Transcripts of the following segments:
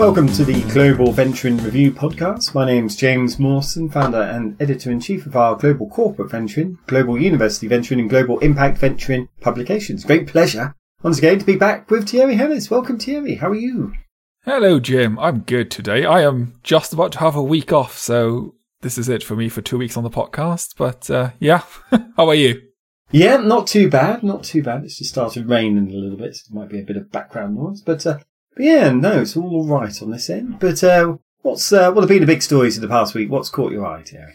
Welcome to the Global Venture Venturing Review podcast. My name's James Mawson, founder and editor in chief of our Global Corporate Venturing, Global University Venturing, and Global Impact Venturing publications. Great pleasure once again to be back with Thierry Heles. Welcome, Thierry. How are you? Hello, Jim. I'm good today. I am just about to have a week off, so this is it for me for two weeks on the podcast. But uh, yeah, how are you? Yeah, not too bad. Not too bad. It's just started raining a little bit. So there might be a bit of background noise, but, uh, but yeah, no, it's all right on this end. But uh, what's uh, what have been the big stories of the past week? What's caught your eye, Terry?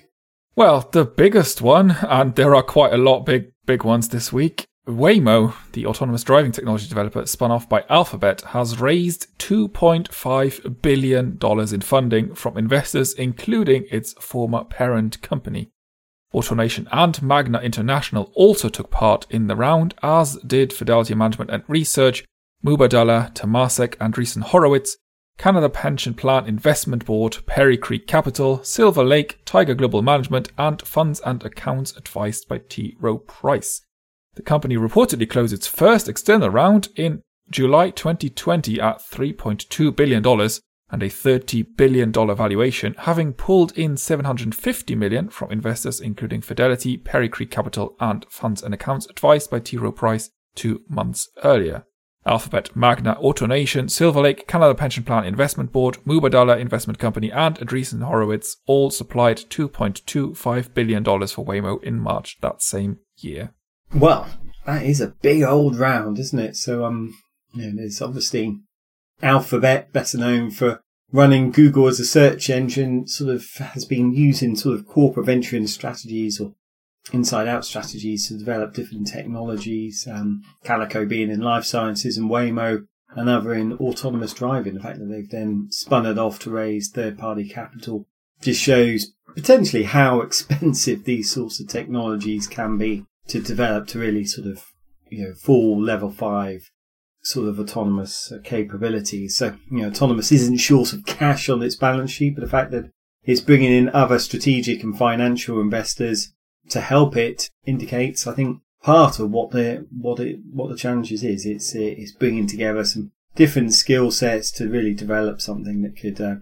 Well, the biggest one, and there are quite a lot big big ones this week. Waymo, the autonomous driving technology developer spun off by Alphabet, has raised $2.5 billion in funding from investors, including its former parent company. AutoNation and Magna International also took part in the round, as did Fidelity Management and Research, Mubadala, Temasek, Andreessen Horowitz, Canada Pension Plan Investment Board, Perry Creek Capital, Silver Lake, Tiger Global Management, and funds and accounts advised by T. Rowe Price. The company reportedly closed its first external round in July 2020 at $3.2 billion and a $30 billion valuation, having pulled in 750 million from investors including Fidelity, Perry Creek Capital, and funds and accounts advised by T. Rowe Price two months earlier. Alphabet, Magna, AutoNation, Silver Lake, Canada Pension Plan Investment Board, Mubadala Investment Company, and Andreessen Horowitz all supplied $2.25 billion for Waymo in March that same year. Well, that is a big old round, isn't it? So, um, you know, there's obviously Alphabet, better known for running Google as a search engine, sort of has been using sort of corporate venturing strategies or inside out strategies to develop different technologies. Um, Calico being in life sciences and Waymo another in autonomous driving. The fact that they've then spun it off to raise third party capital just shows potentially how expensive these sorts of technologies can be to develop to really sort of, you know, full level five sort of autonomous uh, capabilities. So, you know, autonomous isn't short of cash on its balance sheet, but the fact that it's bringing in other strategic and financial investors to help it indicates, I think, part of what the what it what the challenges is. It's it's bringing together some different skill sets to really develop something that could uh,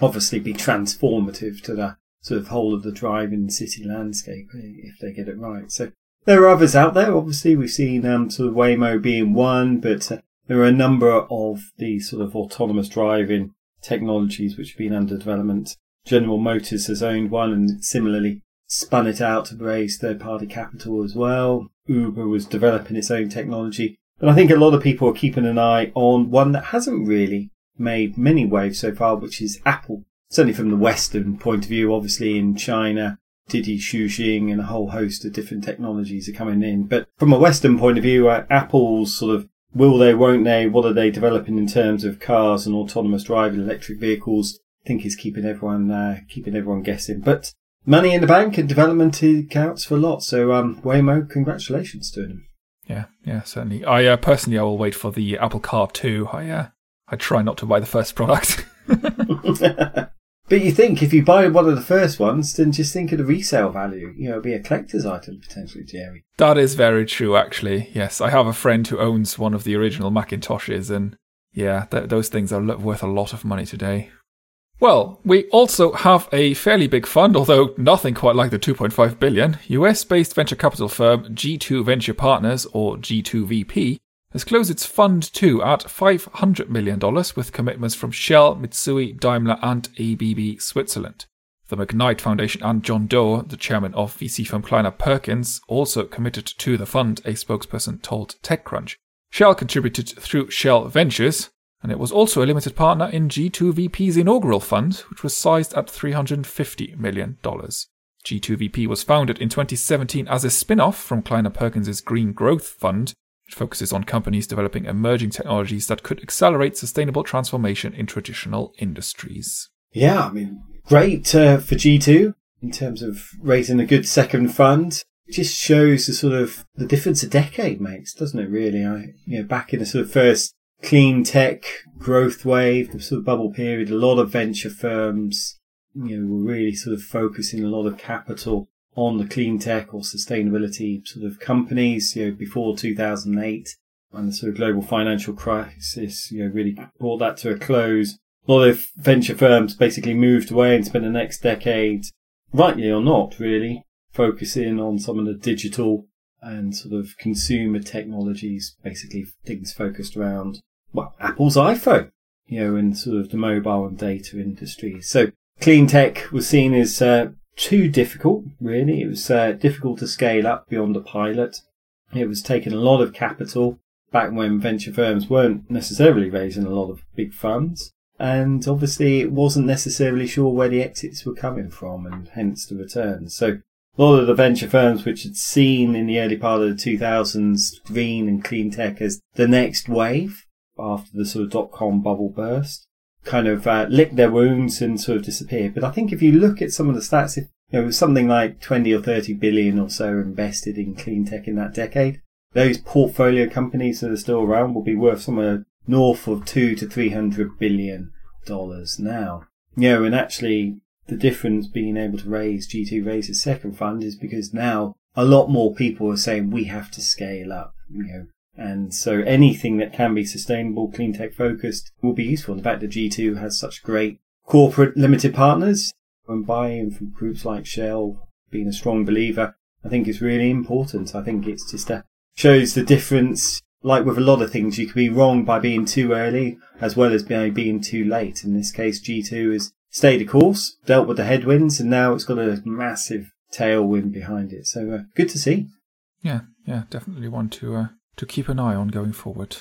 obviously be transformative to the sort of whole of the driving city landscape if they get it right. So there are others out there. Obviously, we've seen um, sort of Waymo being one, but uh, there are a number of these sort of autonomous driving technologies which have been under development. General Motors has owned one and similarly spun it out to raise third party capital as well. Uber was developing its own technology. But I think a lot of people are keeping an eye on one that hasn't really made many waves so far, which is Apple. Certainly from the Western point of view, obviously in China, Didi Chuxing and a whole host of different technologies are coming in. But from a Western point of view, uh, Apple's sort of will they, won't they, what are they developing in terms of cars and autonomous driving, electric vehicles, I think is keeping everyone, uh, keeping everyone guessing. But money in the bank and development counts for a lot. So, um, Waymo, congratulations to them. Yeah, yeah, certainly. I uh, personally, I will wait for the Apple Car 2. I, uh, I try not to buy the first product. But you think if you buy one of the first ones, then just think of the resale value. You know, it'd be a collector's item potentially, Jerry. That is very true, actually. Yes, I have a friend who owns one of the original Macintoshes, and yeah, th- those things are worth a lot of money today. Well, we also have a fairly big fund, although nothing quite like the 2.5 billion. US-based venture capital firm G2 Venture Partners, or G2VP, has closed its Fund 2 at $500 million with commitments from Shell, Mitsui, Daimler, and ABB Switzerland. The McKnight Foundation and John Doerr, the chairman of VC firm Kleiner Perkins, also committed to the fund, a spokesperson told TechCrunch. Shell contributed through Shell Ventures, and it was also a limited partner in G2VP's inaugural fund, which was sized at $350 million. G2VP was founded in 2017 as a spin off from Kleiner Perkins' Green Growth Fund which focuses on companies developing emerging technologies that could accelerate sustainable transformation in traditional industries. Yeah, I mean, great uh, for G2 in terms of raising a good second fund. It just shows the sort of the difference a decade makes, doesn't it? Really, I you know back in the sort of first clean tech growth wave, the sort of bubble period, a lot of venture firms, you know, were really sort of focusing a lot of capital on the clean tech or sustainability sort of companies, you know, before 2008 and the sort of global financial crisis, you know, really brought that to a close. a lot of venture firms basically moved away and spent the next decade, rightly or not, really, focusing on some of the digital and sort of consumer technologies, basically things focused around, well, Apple's iPhone, you know, and sort of the mobile and data industry. So clean tech was seen as uh, too difficult, really. It was uh, difficult to scale up beyond a pilot. It was taking a lot of capital back when venture firms weren't necessarily raising a lot of big funds. And obviously, it wasn't necessarily sure where the exits were coming from and hence the returns. So a lot of the venture firms which had seen in the early part of the 2000s green and clean tech as the next wave after the sort of dot com bubble burst kind of uh, licked their wounds and sort of disappeared. But I think if you look at some of the stats, if you know, something like 20 or 30 billion or so invested in clean tech in that decade, those portfolio companies that are still around will be worth somewhere north of two to 300 billion dollars now. You know, and actually the difference being able to raise G2 raise a second fund is because now a lot more people are saying we have to scale up, you know, and so anything that can be sustainable, clean tech focused will be useful. The fact that G2 has such great corporate limited partners and buying from groups like Shell, being a strong believer, I think is really important. I think it's just a, shows the difference. Like with a lot of things, you can be wrong by being too early as well as by being too late. In this case, G2 has stayed a course, dealt with the headwinds, and now it's got a massive tailwind behind it. So uh, good to see. Yeah, yeah, definitely want to uh, to keep an eye on going forward.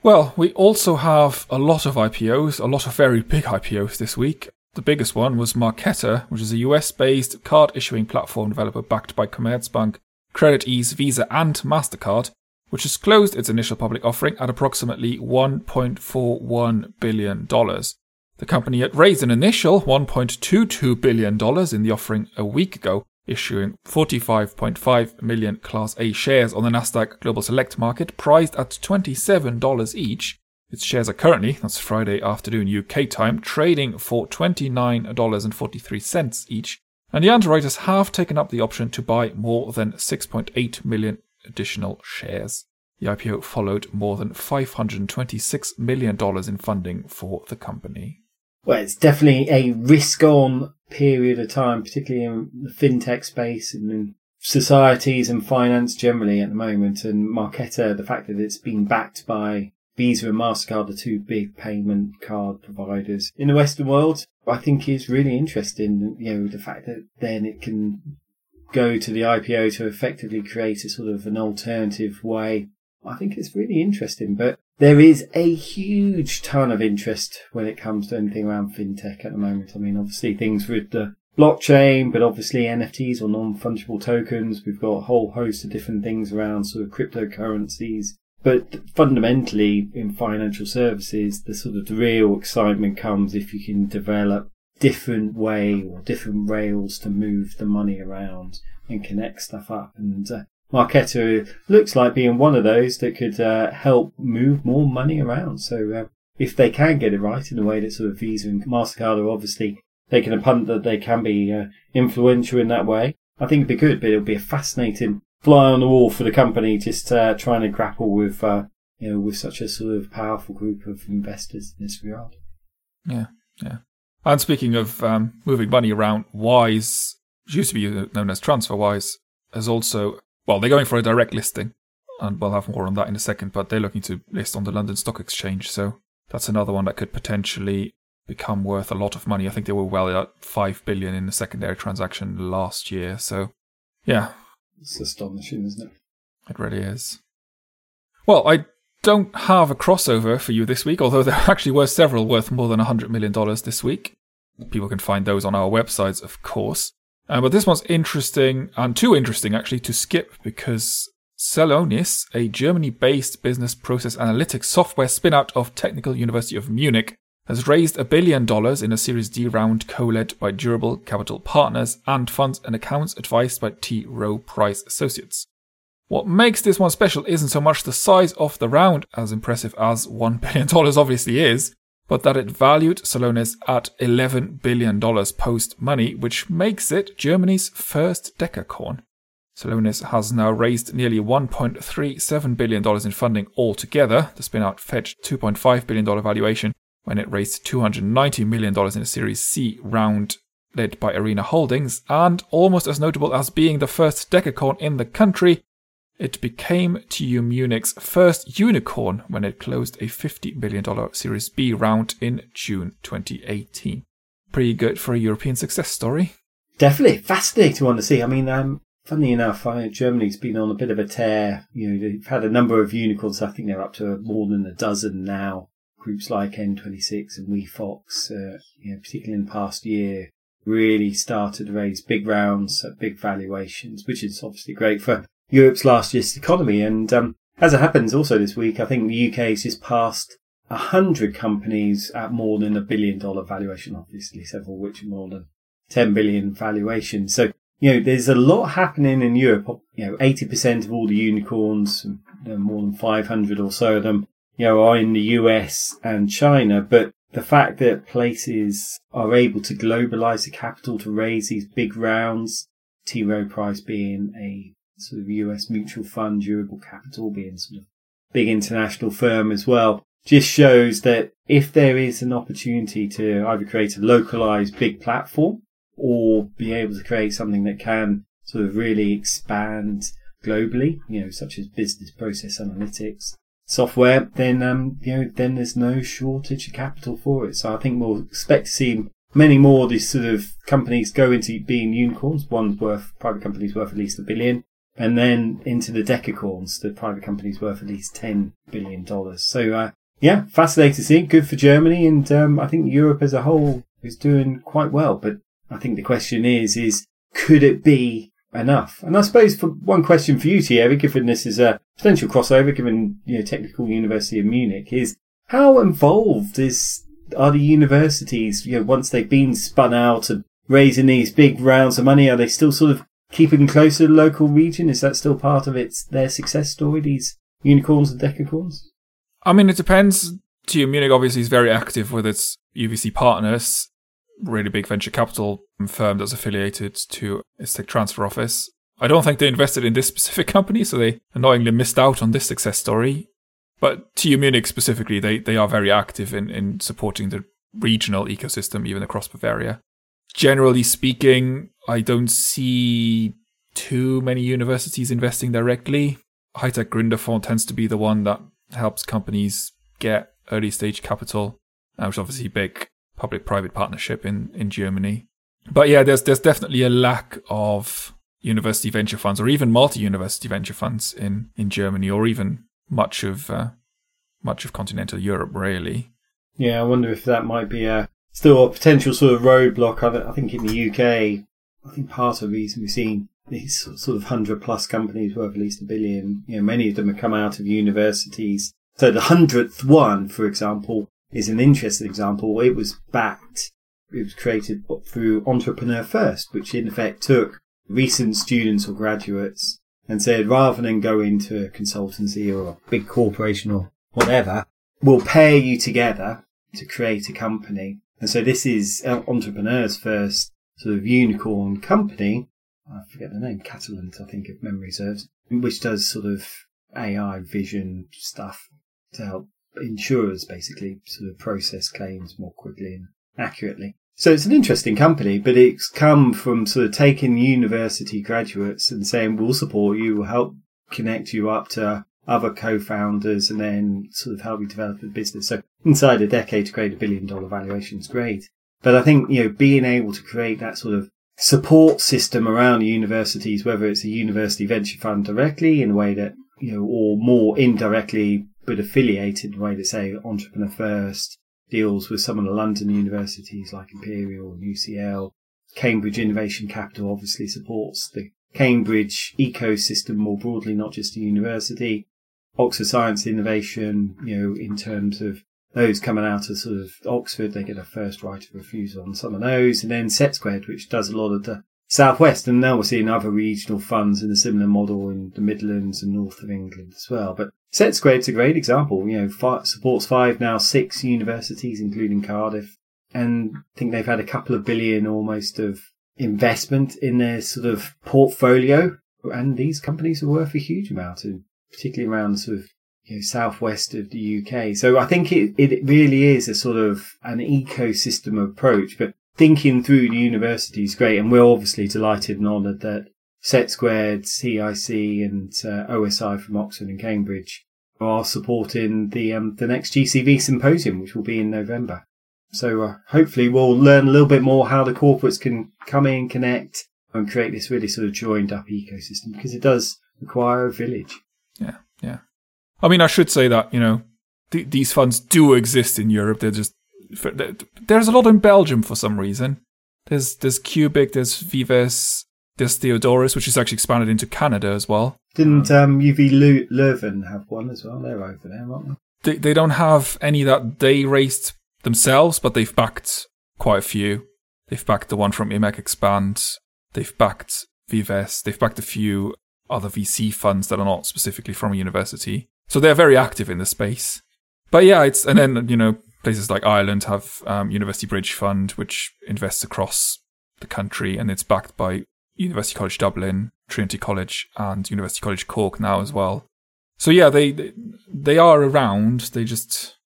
Well, we also have a lot of IPOs, a lot of very big IPOs this week. The biggest one was Marqeta, which is a US based card issuing platform developer backed by Commerzbank, CreditEase, Visa, and MasterCard, which has closed its initial public offering at approximately $1.41 billion. The company had raised an initial $1.22 billion in the offering a week ago, issuing 45.5 million Class A shares on the Nasdaq Global Select Market, priced at $27 each. Its shares are currently, that's Friday afternoon UK time, trading for $29.43 each, and the underwriters have taken up the option to buy more than 6.8 million additional shares. The IPO followed more than $526 million in funding for the company. Well, it's definitely a risk on period of time, particularly in the fintech space and in societies and finance generally at the moment. And Marqeta, the fact that it's been backed by Visa and MasterCard, the two big payment card providers in the Western world, I think is really interesting. You know, the fact that then it can go to the IPO to effectively create a sort of an alternative way. I think it's really interesting, but there is a huge ton of interest when it comes to anything around fintech at the moment. I mean, obviously things with the blockchain, but obviously NFTs or non-fungible tokens. We've got a whole host of different things around sort of cryptocurrencies. But fundamentally in financial services, the sort of real excitement comes if you can develop different way or different rails to move the money around and connect stuff up. And uh, Marqeta looks like being one of those that could uh, help move more money around. So uh, if they can get it right in a way that sort of Visa and Mastercard are obviously taking a punt that they can be uh, influential in that way, I think it'd be good. But it'll be a fascinating fly on the wall for the company just uh, trying to grapple with uh, you know with such a sort of powerful group of investors in this regard. Yeah, yeah. And speaking of um, moving money around, Wise, which used to be known as TransferWise, has also well, they're going for a direct listing, and we'll have more on that in a second. But they're looking to list on the London Stock Exchange, so that's another one that could potentially become worth a lot of money. I think they were well at five billion in the secondary transaction last year. So, yeah, it's astonishing, isn't it? It really is. Well, I don't have a crossover for you this week, although there actually were several worth more than $100 million this week. People can find those on our websites, of course. Uh, but this one's interesting, and too interesting actually, to skip because Celonis, a Germany based business process analytics software spin out of Technical University of Munich, has raised a billion dollars in a Series D round co led by Durable Capital Partners and funds and accounts advised by T. Rowe Price Associates. What makes this one special isn't so much the size of the round, as impressive as $1 billion obviously is, but that it valued Celonis at $11 billion post money, which makes it Germany's first decacorn. Celonis has now raised nearly $1.37 billion in funding altogether. The spinout fetched $2.5 billion valuation, when it raised $290 million in a Series C round led by Arena Holdings, and almost as notable as being the first decacorn in the country, it became TU Munich's first unicorn when it closed a $50 million Series B round in June 2018. Pretty good for a European success story. Definitely fascinating one to see. I mean, um, funny enough, Germany's been on a bit of a tear. You know, they've had a number of unicorns. I think they're up to more than a dozen now. Groups like N26 and WeFox, uh, you know, particularly in the past year, really started to raise big rounds at big valuations, which is obviously great for Europe's largest economy. And um, as it happens, also this week, I think the UK has just passed a hundred companies at more than a billion dollar valuation, obviously several which are more than 10 billion valuation. So, you know, there's a lot happening in Europe. You know, 80% of all the unicorns, more than 500 or so of them, you know, are in the US and China. But the fact that places are able to globalize the capital to raise these big rounds, T. Rowe Price being a sort of US mutual fund, durable capital being sort of big international firm as well, just shows that if there is an opportunity to either create a localized big platform or be able to create something that can sort of really expand globally, you know, such as business process analytics software, then um, you know, then there's no shortage of capital for it. So I think we'll expect to see many more of these sort of companies go into being unicorns. One's worth private companies worth at least a billion, and then into the decacorns, the private companies worth at least ten billion dollars. So uh, yeah, fascinating to see. Good for Germany, and um, I think Europe as a whole is doing quite well. But I think the question is, is could it be enough? And I suppose for one question for you, Thierry, given this is a potential crossover, given you know Technical University of Munich, is how involved is are the universities? You know, once they've been spun out and raising these big rounds of money, are they still sort of keeping close to the local region? Is that still part of its their success story? These unicorns and decacorns. I mean, it depends. TU Munich obviously is very active with its UVC partners really big venture capital firm that's affiliated to its tech transfer office. I don't think they invested in this specific company, so they annoyingly missed out on this success story. But TU Munich specifically, they, they are very active in, in supporting the regional ecosystem, even across Bavaria. Generally speaking, I don't see too many universities investing directly. High Tech Gründerfonds tends to be the one that helps companies get early stage capital, which is obviously big public-private partnership in, in Germany. But yeah, there's there's definitely a lack of university venture funds or even multi-university venture funds in, in Germany or even much of uh, much of continental Europe, really. Yeah, I wonder if that might be a still a potential sort of roadblock. I think in the UK, I think part of the reason we've seen these sort of hundred plus companies worth at least a billion, you know, many of them have come out of universities. So the hundredth one, for example, is an interesting example. It was backed, it was created through Entrepreneur First, which in effect took recent students or graduates and said rather than go into a consultancy or a big corporation or whatever, we'll pair you together to create a company. And so this is uh, Entrepreneur's first sort of unicorn company. I forget the name, Catalent, I think, if memory serves, which does sort of AI vision stuff to help insurers basically sort of process claims more quickly and accurately. So it's an interesting company, but it's come from sort of taking university graduates and saying, we'll support you, we'll help connect you up to other co-founders and then sort of help you develop the business. So inside a decade to create a billion dollar valuation is great. But I think, you know, being able to create that sort of support system around universities, whether it's a university venture fund directly in a way that, you know, or more indirectly but affiliated in a way to say Entrepreneur First deals with some of the London universities like Imperial and UCL. Cambridge Innovation Capital obviously supports the Cambridge ecosystem more broadly, not just the university. Oxford Science Innovation, you know, in terms of those coming out of sort of Oxford, they get a first right of refusal on some of those. And then Set Squared, which does a lot of the Southwest, and now we're seeing other regional funds in a similar model in the Midlands and north of England as well. But Set Squared's a great example. You know, five, supports five now six universities, including Cardiff, and I think they've had a couple of billion almost of investment in their sort of portfolio. And these companies are worth a huge amount, particularly around sort of you know, southwest of the UK. So I think it, it really is a sort of an ecosystem approach, but thinking through the university is great. And we're obviously delighted and honoured that Set Squared, CIC and uh, OSI from Oxford and Cambridge are supporting the, um, the next GCV symposium, which will be in November. So uh, hopefully we'll learn a little bit more how the corporates can come in, connect and create this really sort of joined up ecosystem because it does require a village. Yeah, yeah. I mean, I should say that, you know, th- these funds do exist in Europe. They're just, there's a lot in Belgium for some reason. There's, there's Cubic, there's Vives, there's Theodorus, which is actually expanded into Canada as well. Didn't um, UV Leuven have one as well? They're over there, aren't they? They, they don't have any that they raised themselves, but they've backed quite a few. They've backed the one from IMEC Expand. They've backed Vives. They've backed a few other VC funds that are not specifically from a university. So they're very active in the space. But yeah, it's, and then, you know, places like Ireland have um, University Bridge Fund, which invests across the country and it's backed by University College Dublin, Trinity College, and University College Cork now as well. So yeah, they, they, are around. They just,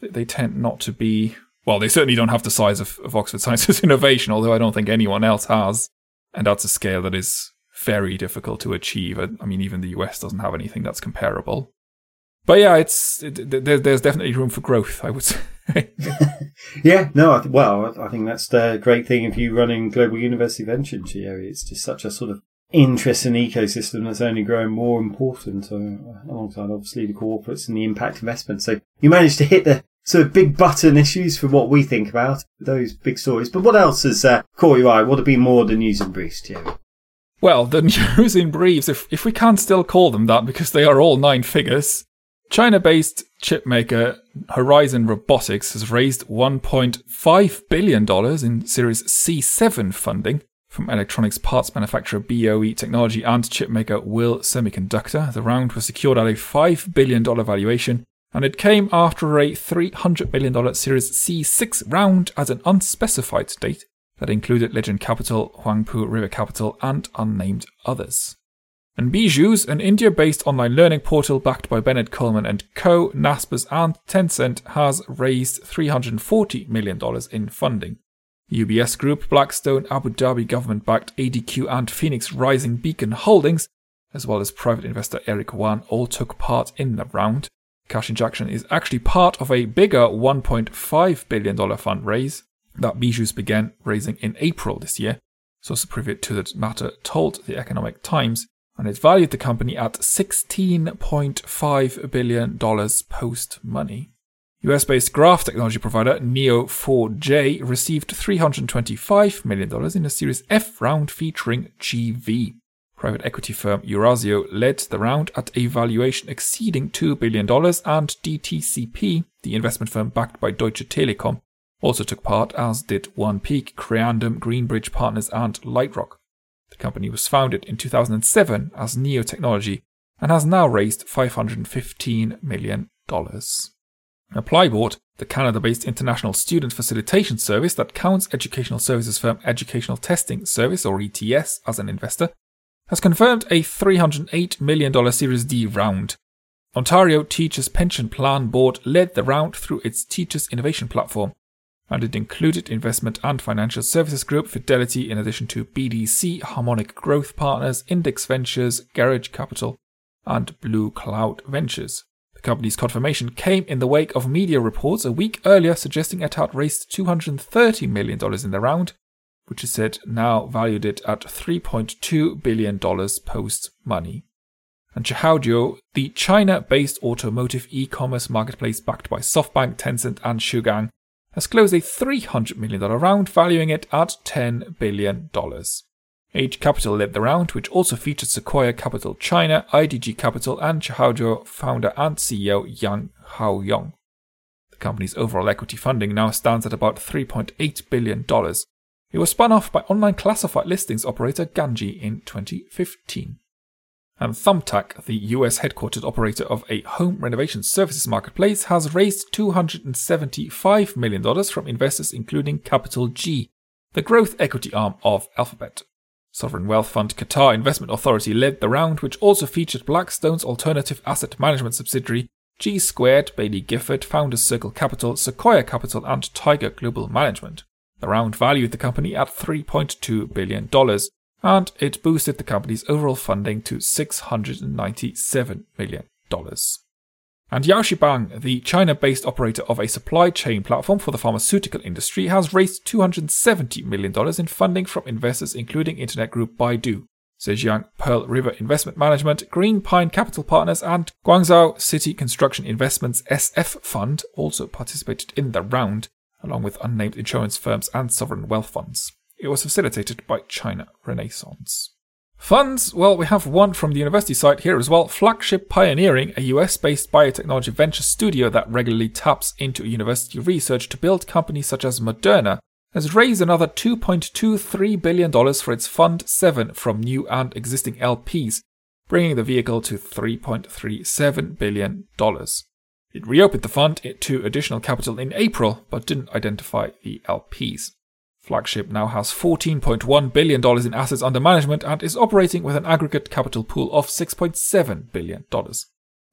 they tend not to be, well, they certainly don't have the size of, of Oxford Sciences Innovation, although I don't think anyone else has. And that's a scale that is very difficult to achieve. I mean, even the US doesn't have anything that's comparable. But yeah, it's it, there, there's definitely room for growth. I would say. yeah, no, I th- well, I think that's the great thing of you running Global University Ventures. You know, it's just such a sort of interesting ecosystem that's only growing more important uh, alongside obviously the corporates and the impact investment. So you managed to hit the sort of big button issues for what we think about those big stories. But what else has uh, caught your eye? What have been more the news and briefs, Thierry? Well, the news in briefs, if, if we can't still call them that because they are all nine figures, China based chipmaker Horizon Robotics has raised $1.5 billion in Series C7 funding from electronics parts manufacturer BOE Technology and chipmaker Will Semiconductor. The round was secured at a $5 billion valuation, and it came after a $300 million Series C6 round at an unspecified date that included Legend Capital, Huangpu River Capital, and unnamed others. And Byju's, an India-based online learning portal backed by Bennett Coleman and Co., Naspers and Tencent, has raised $340 million in funding. UBS Group, Blackstone, Abu Dhabi government-backed ADQ and Phoenix Rising Beacon Holdings, as well as private investor Eric Yuan, all took part in the round. Cash injection is actually part of a bigger $1.5 billion fundraise that Byju's began raising in April this year. Source privy to the matter told the Economic Times and it valued the company at $16.5 billion post money. US based graph technology provider Neo4j received $325 million in a Series F round featuring GV. Private equity firm Eurazeo led the round at a valuation exceeding $2 billion, and DTCP, the investment firm backed by Deutsche Telekom, also took part, as did OnePeak, Creandum, Greenbridge Partners, and Lightrock. The company was founded in 2007 as Neo Technology and has now raised $515 million. Applyboard, the Canada based international student facilitation service that counts educational services firm Educational Testing Service, or ETS, as an investor, has confirmed a $308 million Series D round. Ontario Teachers Pension Plan Board led the round through its Teachers Innovation Platform, and it included investment and financial services group Fidelity in addition to BDC, Harmonic Growth Partners, Index Ventures, Garage Capital, and Blue Cloud Ventures. The company's confirmation came in the wake of media reports a week earlier suggesting had raised $230 million in the round, which is said now valued it at $3.2 billion post money. And Xiaojiu, the China based automotive e commerce marketplace backed by SoftBank, Tencent, and Shugang, has closed a $300 million round, valuing it at $10 billion. Age Capital led the round, which also featured Sequoia Capital China, IDG Capital, and Xiaojiu founder and CEO Yang Haoyong. The company's overall equity funding now stands at about $3.8 billion. It was spun off by online classified listings operator Ganji in 2015 and Thumbtack, the US headquartered operator of a home renovation services marketplace, has raised $275 million from investors including Capital G, the growth equity arm of Alphabet. Sovereign wealth fund Qatar Investment Authority led the round, which also featured Blackstone's alternative asset management subsidiary G Squared, Baillie Gifford, Founders Circle Capital, Sequoia Capital, and Tiger Global Management. The round valued the company at $3.2 billion, and it boosted the company's overall funding to $697 million. And Yaoshibang, the China based operator of a supply chain platform for the pharmaceutical industry, has raised $270 million in funding from investors including internet group Baidu, Zhejiang Pearl River Investment Management, Green Pine Capital Partners, and Guangzhou City Construction Investments SF Fund also participated in the round, along with unnamed insurance firms and sovereign wealth funds. It was facilitated by China Renaissance. Funds, well, we have one from the university site here as well. Flagship Pioneering, a US based biotechnology venture studio that regularly taps into university research to build companies such as Moderna, has raised another $2.23 billion for its Fund 7 from new and existing LPs, bringing the vehicle to $3.37 billion. It reopened the fund to additional capital in April, but didn't identify the LPs. Flagship now has $14.1 billion in assets under management and is operating with an aggregate capital pool of $6.7 billion.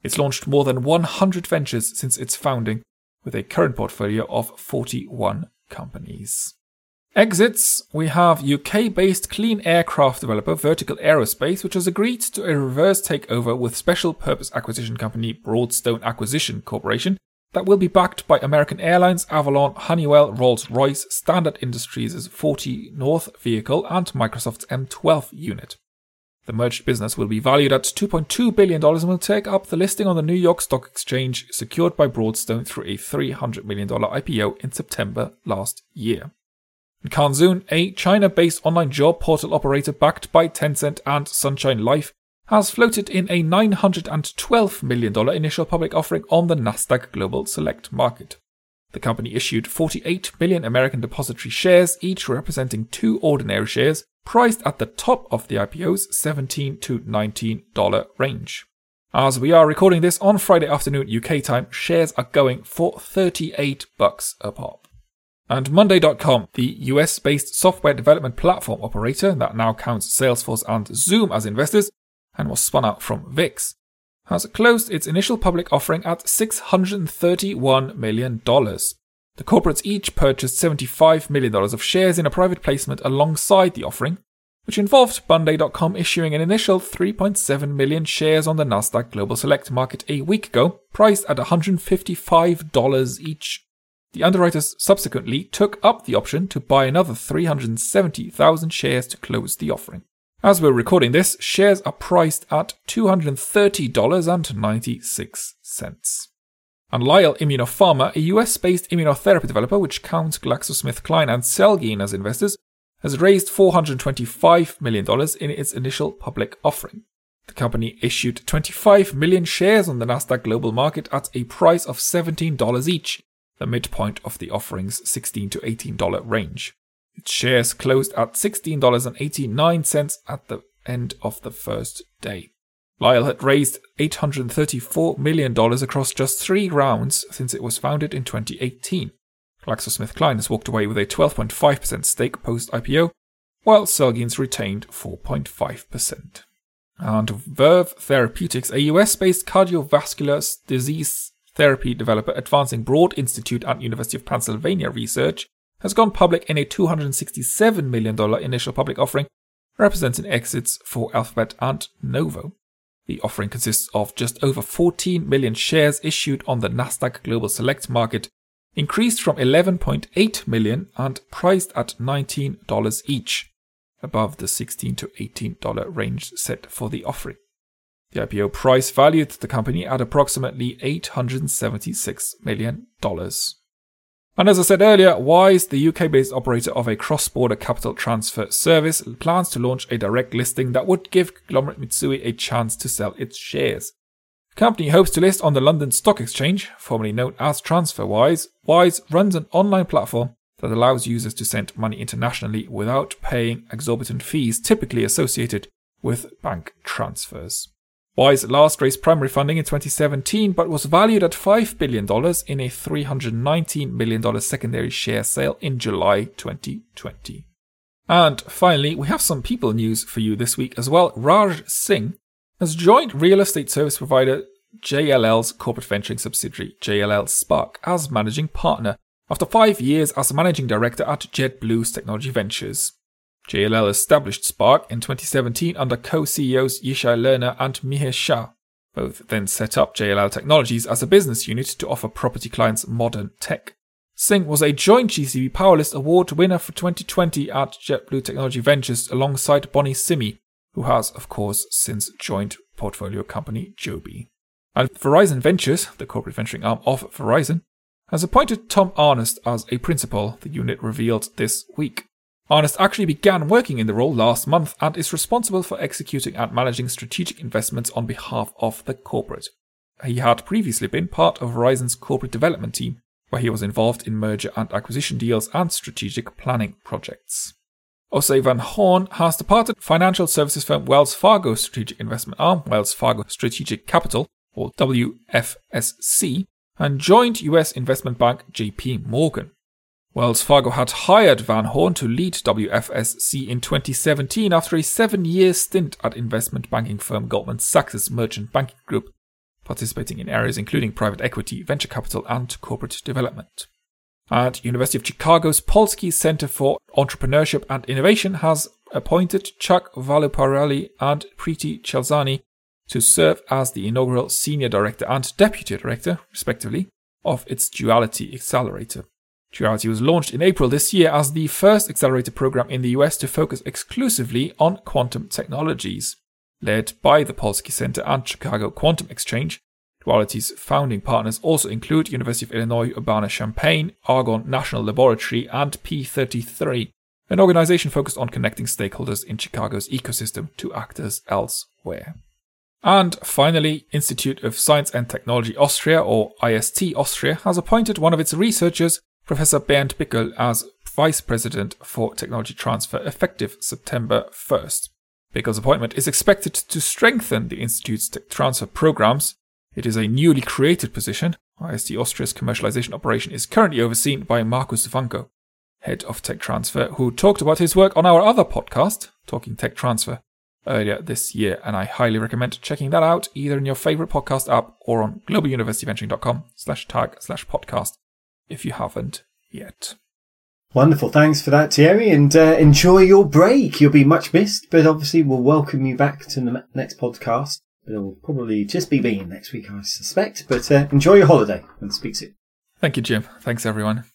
It's launched more than 100 ventures since its founding, with a current portfolio of 41 companies. Exits We have UK based clean aircraft developer Vertical Aerospace, which has agreed to a reverse takeover with special purpose acquisition company Broadstone Acquisition Corporation that will be backed by American Airlines, Avalon, Honeywell, Rolls Royce, Standard Industries' 40 North vehicle, and Microsoft's M12 unit. The merged business will be valued at $2.2 billion and will take up the listing on the New York Stock Exchange, secured by Broadstone through a $300 million IPO in September last year. And Kanzhun, a China based online job portal operator backed by Tencent and Sunshine Life, has floated in a $912 million initial public offering on the Nasdaq Global Select Market. The company issued 48 million American depository shares, each representing two ordinary shares, priced at the top of the IPO's 17 to $19 range. As we are recording this on Friday afternoon UK time, shares are going for 38 bucks a pop. And Monday.com, the US based software development platform operator that now counts Salesforce and Zoom as investors, and was spun out from Wix, has closed its initial public offering at $631 million. The corporates each purchased $75 million of shares in a private placement alongside the offering, which involved Monday.com issuing an initial 3.7 million shares on the Nasdaq Global Select market a week ago, priced at $155 each. The underwriters subsequently took up the option to buy another 370,000 shares to close the offering. As we're recording this, shares are priced at $230.96. And Lyell Immunopharma, a US based immunotherapy developer which counts GlaxoSmithKline and Celgene as investors, has raised $425 million in its initial public offering. The company issued 25 million shares on the Nasdaq Global Market at a price of $17 each, the midpoint of the offering's 16 to $18 range. Shares closed at $16.89 at the end of the first day. Lyell had raised $834 million across just three rounds since it was founded in 2018. GlaxoSmithKline has walked away with a 12.5% stake post IPO, while Celgene's retained 4.5%. And Verve Therapeutics, a US based cardiovascular disease therapy developer advancing Broad Institute and University of Pennsylvania research, has gone public in a $267 million initial public offering, representing exits for Alphabet and Novo. The offering consists of just over 14 million shares issued on the Nasdaq Global Select market, increased from 11.8 million and priced at $19 each, above the 16 to $18 range set for the offering. The IPO price valued the company at approximately $876 million. And as I said earlier, Wise, the UK based operator of a cross border capital transfer service, plans to launch a direct listing that would give conglomerate Mitsui a chance to sell its shares. The company hopes to list on the London Stock Exchange, formerly known as TransferWise. Wise runs an online platform that allows users to send money internationally without paying exorbitant fees typically associated with bank transfers. Wise last raised primary funding in 2017 but was valued at $5 billion in a $319 million secondary share sale in July 2020. And finally, we have some people news for you this week as well. Raj Singh has joined real estate service provider JLL's corporate venturing subsidiary, JLL Spark, as managing partner after five years as managing director at JetBlue's Technology Ventures. JLL established Spark in 2017 under co CEOs Yishai Lerner and Mihir Shah. Both then set up JLL Technologies as a business unit to offer property clients modern tech. Singh was a joint GCV Powerlist Award winner for 2020 at JetBlue Technology Ventures alongside Bonnie Simi, who has, of course, since joined portfolio company Joby. And Verizon Ventures, the corporate venturing arm of Verizon, has appointed Tom Arnest as a principal, the unit revealed this week. Arnest actually began working in the role last month and is responsible for executing and managing strategic investments on behalf of the corporate. He had previously been part of Verizon's corporate development team, where he was involved in merger and acquisition deals and strategic planning projects. Osei Van Horn has departed financial services firm Wells Fargo strategic investment arm, Wells Fargo Strategic Capital, or WFSC, and joined US investment bank JP Morgan. Wells Fargo had hired Van Horn to lead WFSC in 2017 after a seven year stint at investment banking firm Goldman Sachs' merchant banking group, participating in areas including private equity, venture capital, and corporate development. At University of Chicago's Polsky Center for Entrepreneurship and Innovation has appointed Chuck Valuparelli and Preeti Chalsani to serve as the inaugural senior director and deputy director, respectively, of its Duality Accelerator. Duality was launched in April this year as the first accelerator program in the US to focus exclusively on quantum technologies. Led by the Polsky Center and Chicago Quantum Exchange, Duality's founding partners also include University of Illinois Urbana-Champaign, Argonne National Laboratory, and P33, an organization focused on connecting stakeholders in Chicago's ecosystem to actors elsewhere. And finally, Institute of Science and Technology Austria, or IST Austria, has appointed one of its researchers Professor Bernd Bickel as Vice President for Technology Transfer effective September 1st. Bickel's appointment is expected to strengthen the Institute's tech transfer programs. It is a newly created position. IST Austria's commercialization operation is currently overseen by Markus Wanko, head of tech transfer, who talked about his work on our other podcast, Talking Tech Transfer, earlier this year, and I highly recommend checking that out either in your favorite podcast app or on globaluniversityventuring.com slash tag slash podcast if you haven't yet. Wonderful. Thanks for that, Thierry, and uh, enjoy your break. You'll be much missed, but obviously we'll welcome you back to the next podcast. It'll probably just be me next week, I suspect, but uh, enjoy your holiday and speak soon. Thank you, Jim. Thanks, everyone.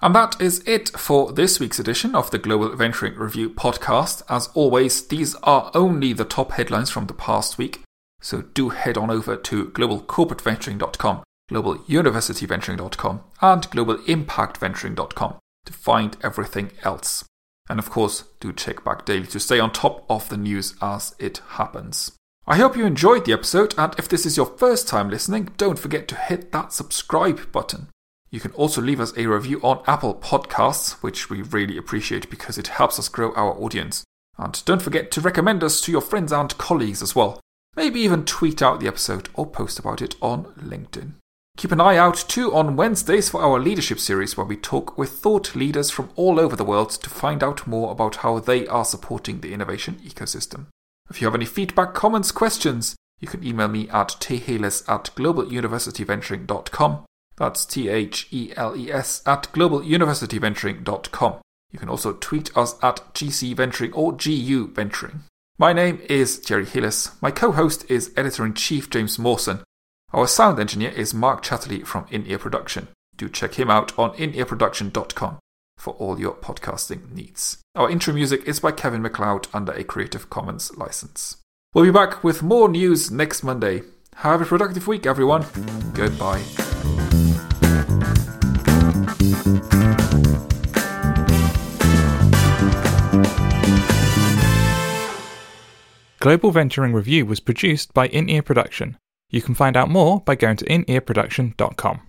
And that is it for this week's edition of the Global Venturing Review podcast. As always, these are only the top headlines from the past week, so do head on over to globalcorporateventuring.com globaluniversityventuring.com, and globalimpactventuring.com to find everything else. And of course, do check back daily to stay on top of the news as it happens. I hope you enjoyed the episode, and if this is your first time listening, don't forget to hit that subscribe button. You can also leave us a review on Apple Podcasts, which we really appreciate because it helps us grow our audience. And don't forget to recommend us to your friends and colleagues as well. Maybe even tweet out the episode or post about it on LinkedIn. Keep an eye out too on Wednesdays for our leadership series, where we talk with thought leaders from all over the world to find out more about how they are supporting the innovation ecosystem. If you have any feedback, comments, questions, you can email me at theles at globaluniversityventuring.com. That's T H E L E S at globaluniversityventuring.com. You can also tweet us at GC Venturing or GU Venturing. My name is Thierry Heles. My co host is editor in chief James Mawson. Our sound engineer is Mark Chatterley from In Ear Production. Do check him out on inearproduction.com for all your podcasting needs. Our intro music is by Kevin MacLeod under a Creative Commons license. We'll be back with more news next Monday. Have a productive week, everyone. Goodbye. Global Venturing Review was produced by In Ear Production. You can find out more by going to inearproduction.com.